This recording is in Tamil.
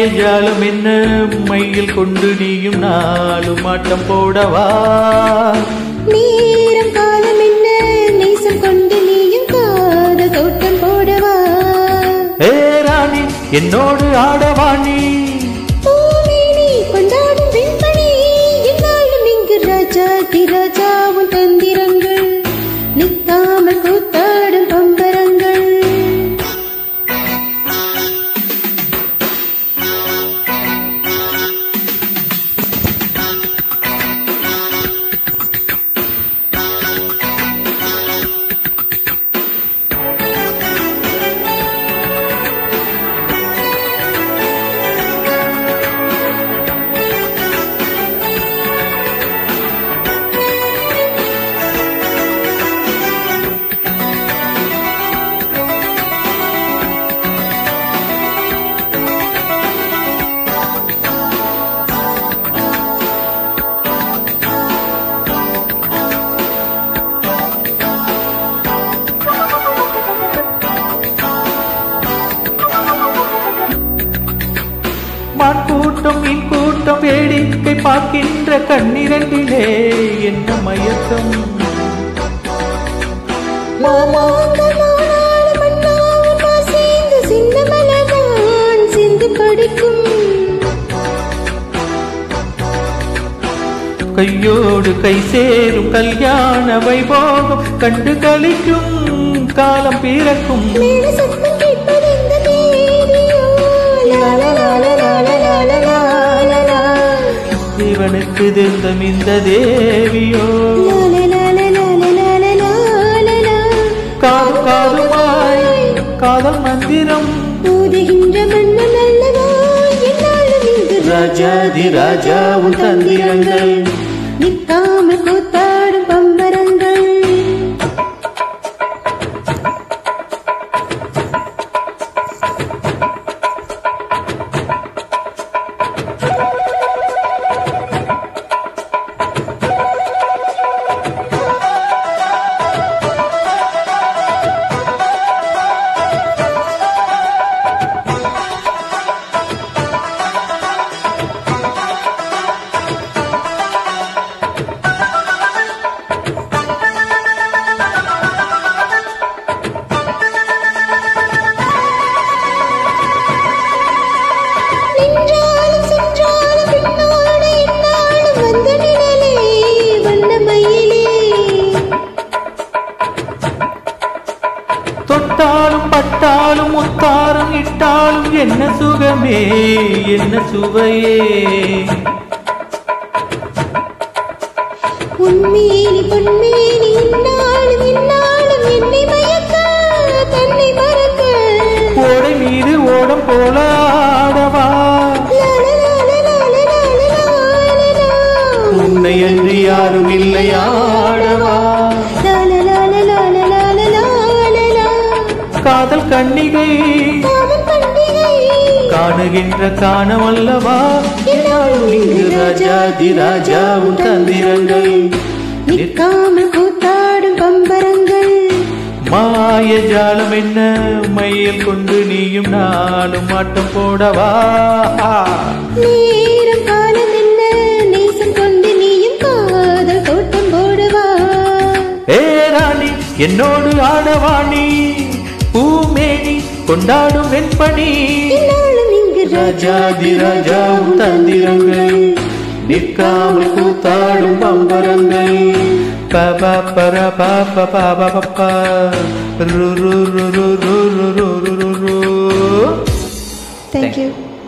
மாய ஜாலம் என்ன? மையில் கொண்டு நீயும் நாளும் ஆட்டம் போடவா? நேரம் காலம் என்ன? நேசம் கொண்டு நீயும் காத தோட்டம் போடவா? ஏ ராணி என்னோடு என்னாலும் இங்கு ராஜாதி ராஜாவும் தந்திரங்கள் நிற்காமல் கூத்தாடும் கூட்டம் வேடிக்கை பார்க்கின்ற கண்ணிரண்டிலே. என்ன மயக்கம்? கையோடு கை சேரும் கல்யாண வைபோகம் கண்டு கழிக்கும் காலம் பிறக்கும். கேட்பது கணக்கு தெந்தம் இந்த தேவியோ? காதுமாய் காதல் மந்திரம். ராஜாதி ராஜா உன் தந்திரங்கள். பட்டாலும் முத்தாரம் இட்டாலும் என்ன சுகமே என்ன சுவையே. உன்மேனி பொன்மேனி இன்னாலும் இன்னாலும் என்னை மயக்க தன்னை மறக்க. ஓடை மீது ஓடம் போல ஆடவா. உன்னை அன்றி யாரும் இல்லை. கண்ணிகை. காணுகின்ற காணவல்லவா? ராஜாதி ராஜா உன் தந்திரங்கள். நிற்காமல் கூத்தாடும் பம்பரங்கள். மாய ஜாலம் என்ன? மையில் கொண்டு நீயும் நானும் ஆட்டம் போடவா? நேரம் காலம் என்ன? நேசம் கொண்டு நீயும் காதல் தோட்டம் போடுவா? ஏ ராணி என்னோடு ஆடவாணி கொண்டாடும் வெண்பணி ராஜாதி ராஜா உன் தந்திரங்கள். நிற்காமல் கூத்தாடும் பம்பரங்கள். பப பர பாப பாப பப்பா ரு ரு ரு ரு ரு ரு ரு ரு ரு. ரு தேங்க்யூ